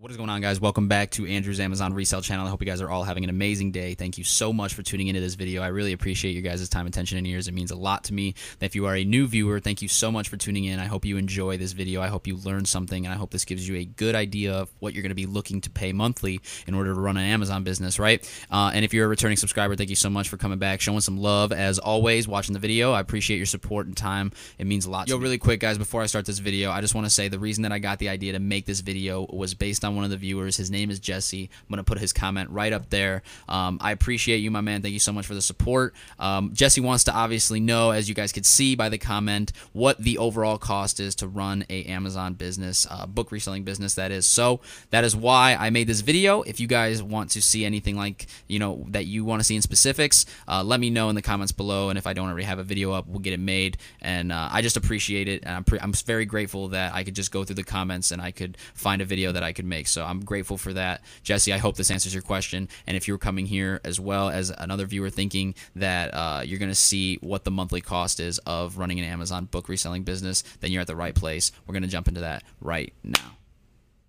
What is going on, guys? Welcome back to Andrew's Amazon Resale Channel. I hope you guys are all having an amazing day. Thank you so much for tuning into this video. I really appreciate your guys' time, attention, and ears. It means a lot to me. If you are a new viewer, thank you so much for tuning in. I hope you enjoy this video. I hope you learn something, and I hope this gives you a good idea of what you're going to be looking to pay monthly in order to run an Amazon business, right? Uh, and if you're a returning subscriber, thank you so much for coming back, showing some love as always, watching the video. I appreciate your support and time. It means a lot. Yo, really quick, guys, before I start this video, I just want to say the reason that I got the idea to make this video was based on one of the viewers. His name is Jesse. I'm to put his comment right up there. Um, I appreciate you, my man. Thank you so much for the support. Um, Jesse wants to obviously know, as you guys could see by the comment, what the overall cost is to run a Amazon business, uh, book reselling business, that is. So that is why I made this video. If you guys want to see anything like, you know, that you want to see in specifics, uh, let me know in the comments below. And if I don't already have a video up, we'll get it made. And uh, I just appreciate it. And I'm, I'm very grateful that I could just go through the comments and I could find a video that I could make. So I'm grateful for that. Jesse, I hope this answers your question. And if you're coming here as well as another viewer thinking that uh, you're going to see what the monthly cost is of running an Amazon book reselling business, then you're at the right place. We're going to jump into that right now.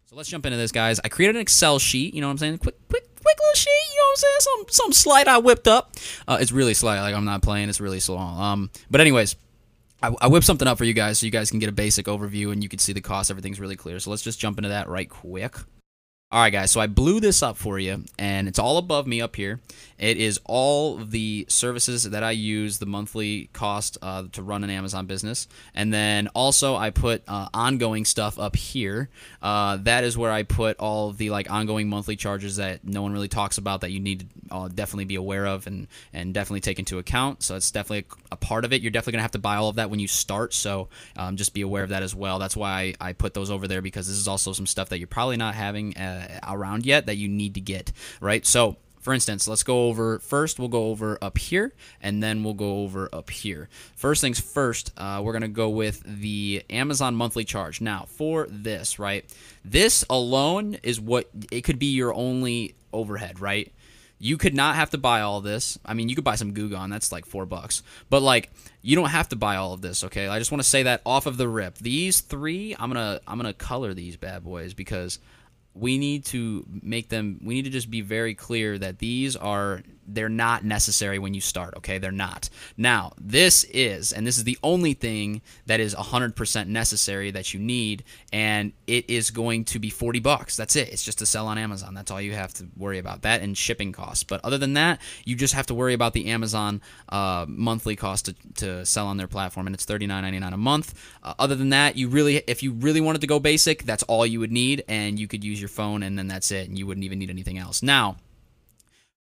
So let's jump into this, guys. I created an Excel sheet. You know what I'm saying? Quick, quick, quick little sheet. You know what I'm saying? Some some slide I whipped up. Uh, it's really slight. Like I'm not playing. It's really small. Um, but anyways. I, I whipped something up for you guys so you guys can get a basic overview and you can see the cost. Everything's really clear. So let's just jump into that right quick. All right, guys, so I blew this up for you, and it's all above me up here. It is all the services that I use, the monthly cost uh, to run an Amazon business. And then also I put uh, ongoing stuff up here. Uh, that is where I put all the like ongoing monthly charges that no one really talks about that you need uh, definitely be aware of and, and definitely take into account. So it's definitely a, a part of it. You're definitely to have to buy all of that when you start, so um, just be aware of that as well. That's why I, I, put those over there because this is also some stuff that you're probably not having uh, around yet that you need to get, right? So, for instance, let's go over first, we'll go over up here, and then we'll go over up here. First things first, uh, we're to go with the Amazon monthly charge. Now, for this, right, this alone is what it could be your only overhead, right? You could not have to buy all this. I mean, you could buy some Goo Gone, that's like four bucks. But like, you don't have to buy all of this, okay? I just want to say that off of the rip. These three, I'm gonna I'm gonna color these bad boys because we need to make them we need to just be very clear that these are they're not necessary when you start, okay? They're not. Now, this is, and this is the only thing that is 100% necessary that you need, and it is going to be 40 bucks. That's it. It's just to sell on Amazon. That's all you have to worry about. That and shipping costs. But other than that, you just have to worry about the Amazon uh, monthly cost to, to sell on their platform, and it's $39.99 a month. Uh, other than that, you really, if you really wanted to go basic, that's all you would need, and you could use your phone, and then that's it, and you wouldn't even need anything else. Now,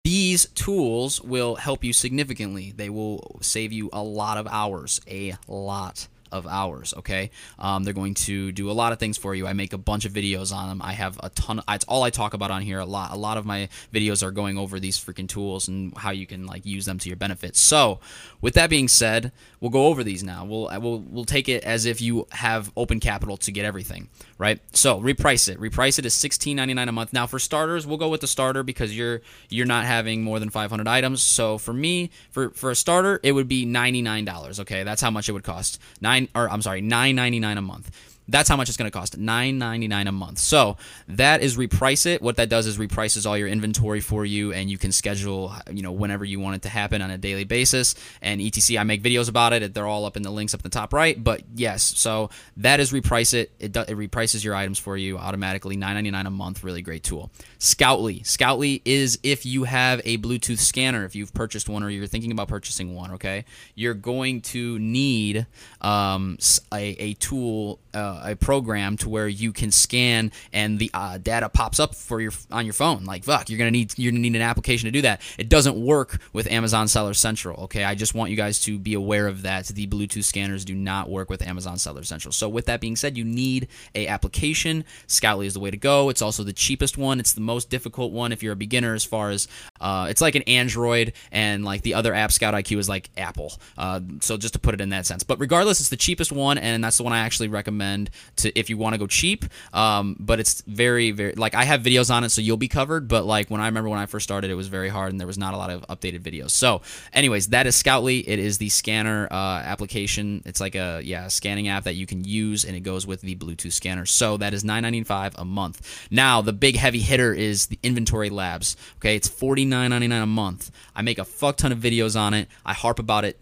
these tools will help you significantly. They will save you a lot of hours, a lot of hours. Okay, um, they're going to do a lot of things for you. I make a bunch of videos on them. I have a ton. Of, it's all I talk about on here. A lot. A lot of my videos are going over these freaking tools and how you can like use them to your benefit. So, with that being said, we'll go over these now. We'll we'll we'll take it as if you have open capital to get everything right. So RepriceIt. Reprice it is sixteen ninety nine a month. Now for starters, we'll go with the starter because you're you're not having more than five hundred items. So for me, for for a starter, it would be ninety nine dollars. Okay, that's how much it would cost. Nine nine or I'm sorry, nine ninety nine a month. That's how much it's going to cost, $9.99 a month. So that is RepriceIt. What that does is reprices all your inventory for you, and you can schedule, you know, whenever you want it to happen on a daily basis. And etc, I make videos about it. They're all up in the links up in the top right. But yes, so that is RepriceIt. It, do, it reprices your items for you automatically, $9.99 a month. Really great tool. Scoutly. Scoutly is if you have a Bluetooth scanner, if you've purchased one or you're thinking about purchasing one. Okay, you're going to need um, a, a tool. Uh, a program to where you can scan and the uh, data pops up for your on your phone. Like fuck, you're gonna need you're gonna need an application to do that. It doesn't work with Amazon Seller Central. Okay, I just want you guys to be aware of that. The Bluetooth scanners do not work with Amazon Seller Central. So with that being said, you need a application. Scoutly is the way to go. It's also the cheapest one. It's the most difficult one if you're a beginner. As far as uh, it's like an Android and like the other app, Scout IQ is like Apple. Uh, so just to put it in that sense. But regardless, it's the cheapest one, and that's the one I actually recommend recommend to if you want to go cheap. Um, but it's very very like I have videos on it, so you'll be covered. But like when I remember when I first started, it was very hard and there was not a lot of updated videos. So, anyways, that is Scoutly. It is the scanner uh, application. It's like a yeah scanning app that you can use, and it goes with the Bluetooth scanner. So that is nine ninety five a month. Now the big heavy hitter is the Inventory Labs. Okay, it's forty nine ninety nine a month. I make a fuck ton of videos on it. I harp about it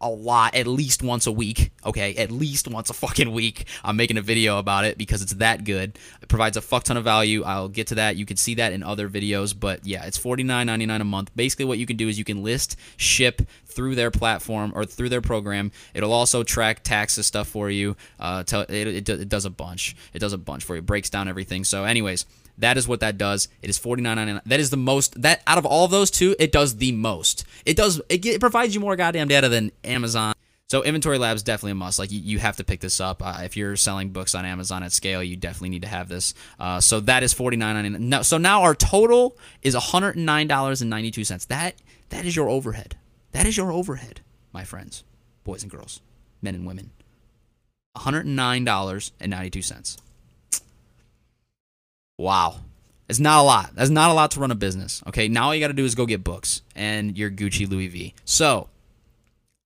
a lot, at least once a week. Okay, at least once a fucking week. I'm making a video about it because it's that good. It provides a fuck ton of value. I'll get to that. You can see that in other videos, but yeah, it's $49.99 a month. Basically, what you can do is you can list, ship through their platform or through their program. It'll also track taxes stuff for you. Uh, it, it, it does a bunch. It does a bunch for you. Breaks down everything. So, anyways. That is what that does. It is forty nine ninety nine. That is the most that out of all of those two, it does the most. It does it, it provides you more goddamn data than Amazon. So inventory labs definitely a must. Like you, you have to pick this up uh, if you're selling books on Amazon at scale. You definitely need to have this. Uh, so that is forty nine ninety nine. So now our total is one hundred nine dollars and ninety two cents. That that is your overhead. That is your overhead, my friends, boys and girls, men and women. One hundred nine dollars and ninety two cents. Wow. It's not a lot. That's not a lot to run a business. Okay. Now all you got to do is go get books and your Gucci Louis V. So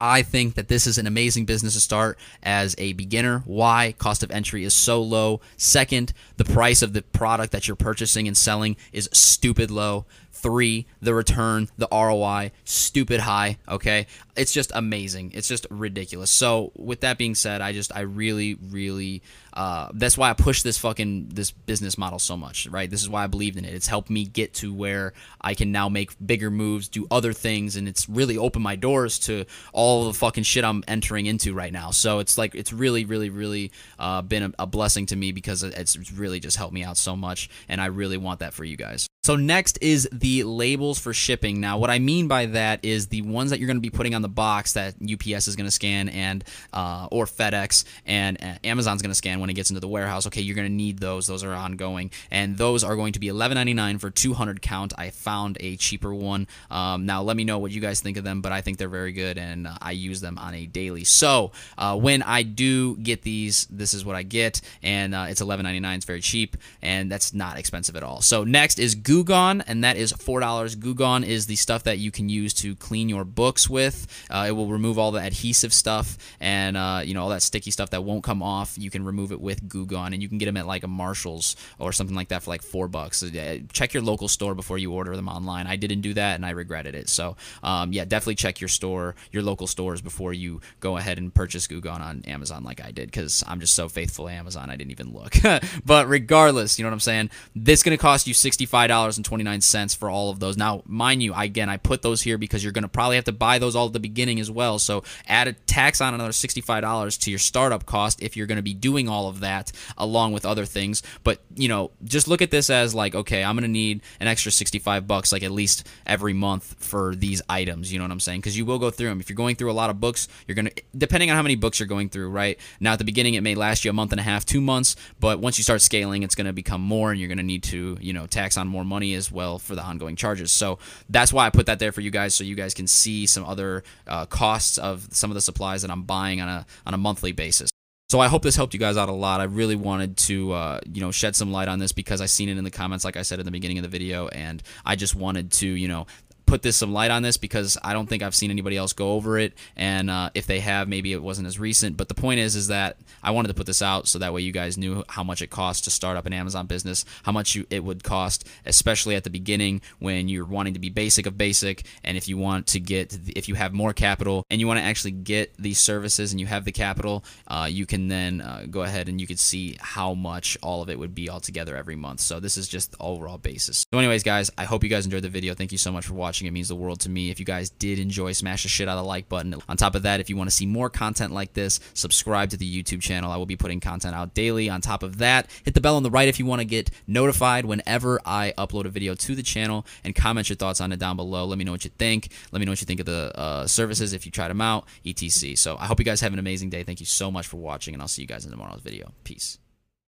I think that this is an amazing business to start as a beginner. Why? Cost of entry is so low. Second, the price of the product that you're purchasing and selling is stupid low. Three, the return, the ROI, stupid high. Okay. It's just amazing. It's just ridiculous. So, with that being said, I just, I really, really, uh, that's why I push this fucking, this business model so much, right? This is why I believed in it. It's helped me get to where I can now make bigger moves, do other things, and it's really opened my doors to all the fucking shit I'm entering into right now. So, it's like, it's really, really, really uh, been a, a blessing to me because it's really just helped me out so much. And I really want that for you guys. So next is the labels for shipping. Now, what I mean by that is the ones that you're going to be putting on the box that UPS is going to scan and uh, or FedEx and uh, Amazon's going to scan when it gets into the warehouse. Okay, you're going to need those. Those are ongoing, and those are going to be $11.99 for 200 count. I found a cheaper one. Um, now, let me know what you guys think of them, but I think they're very good, and uh, I use them on a daily. So uh, when I do get these, this is what I get, and uh, it's $11.99. It's very cheap, and that's not expensive at all. So next is Google Goo Gone, and that is four dollars. Goo Gone is the stuff that you can use to clean your books with. Uh, it will remove all the adhesive stuff and uh, you know all that sticky stuff that won't come off. You can remove it with Goo Gone, and you can get them at like a Marshalls or something like that for like four bucks. So, uh, check your local store before you order them online. I didn't do that, and I regretted it. So um, yeah, definitely check your store, your local stores before you go ahead and purchase Goo Gone on Amazon like I did because I'm just so faithful to Amazon. I didn't even look. but regardless, you know what I'm saying. This is to cost you sixty five dollars $2.29 for all of those. Now, mind you, again, I put those here because you're going to probably have to buy those all at the beginning as well. So add a tax on another $65 to your startup cost if you're going to be doing all of that along with other things. But, you know, just look at this as like, okay, I'm going to need an extra 65 bucks like at least every month for these items. You know what I'm saying? Because you will go through them. If you're going through a lot of books, you're going to, depending on how many books you're going through, right? Now, at the beginning, it may last you a month and a half, two months, but once you start scaling, it's going to become more and you're going to need to, you know, tax on more money as well for the ongoing charges. So that's why I put that there for you guys, so you guys can see some other uh, costs of some of the supplies that I'm buying on a on a monthly basis. So I hope this helped you guys out a lot. I really wanted to, uh, you know, shed some light on this because I seen it in the comments, like I said in the beginning of the video, and I just wanted to, you know, put this some light on this because I don't think I've seen anybody else go over it, and uh, if they have, maybe it wasn't as recent. But the point is, is that I wanted to put this out so that way you guys knew how much it costs to start up an Amazon business, how much you, it would cost, especially at the beginning when you're wanting to be basic of basic, and if you want to get, if you have more capital and you want to actually get these services and you have the capital, uh, you can then uh, go ahead and you can see how much all of it would be altogether every month. So this is just the overall basis. So, anyways, guys, I hope you guys enjoyed the video. Thank you so much for watching watching. It means the world to me. If you guys did enjoy, smash the shit out of the like button. On top of that, if you want to see more content like this, subscribe to the YouTube channel. I will be putting content out daily. On top of that, hit the bell on the right if you want to get notified whenever I upload a video to the channel and comment your thoughts on it down below. Let me know what you think. Let me know what you think of the uh, services if you tried them out, etc. So I hope you guys have an amazing day. Thank you so much for watching, and I'll see you guys in tomorrow's video. Peace.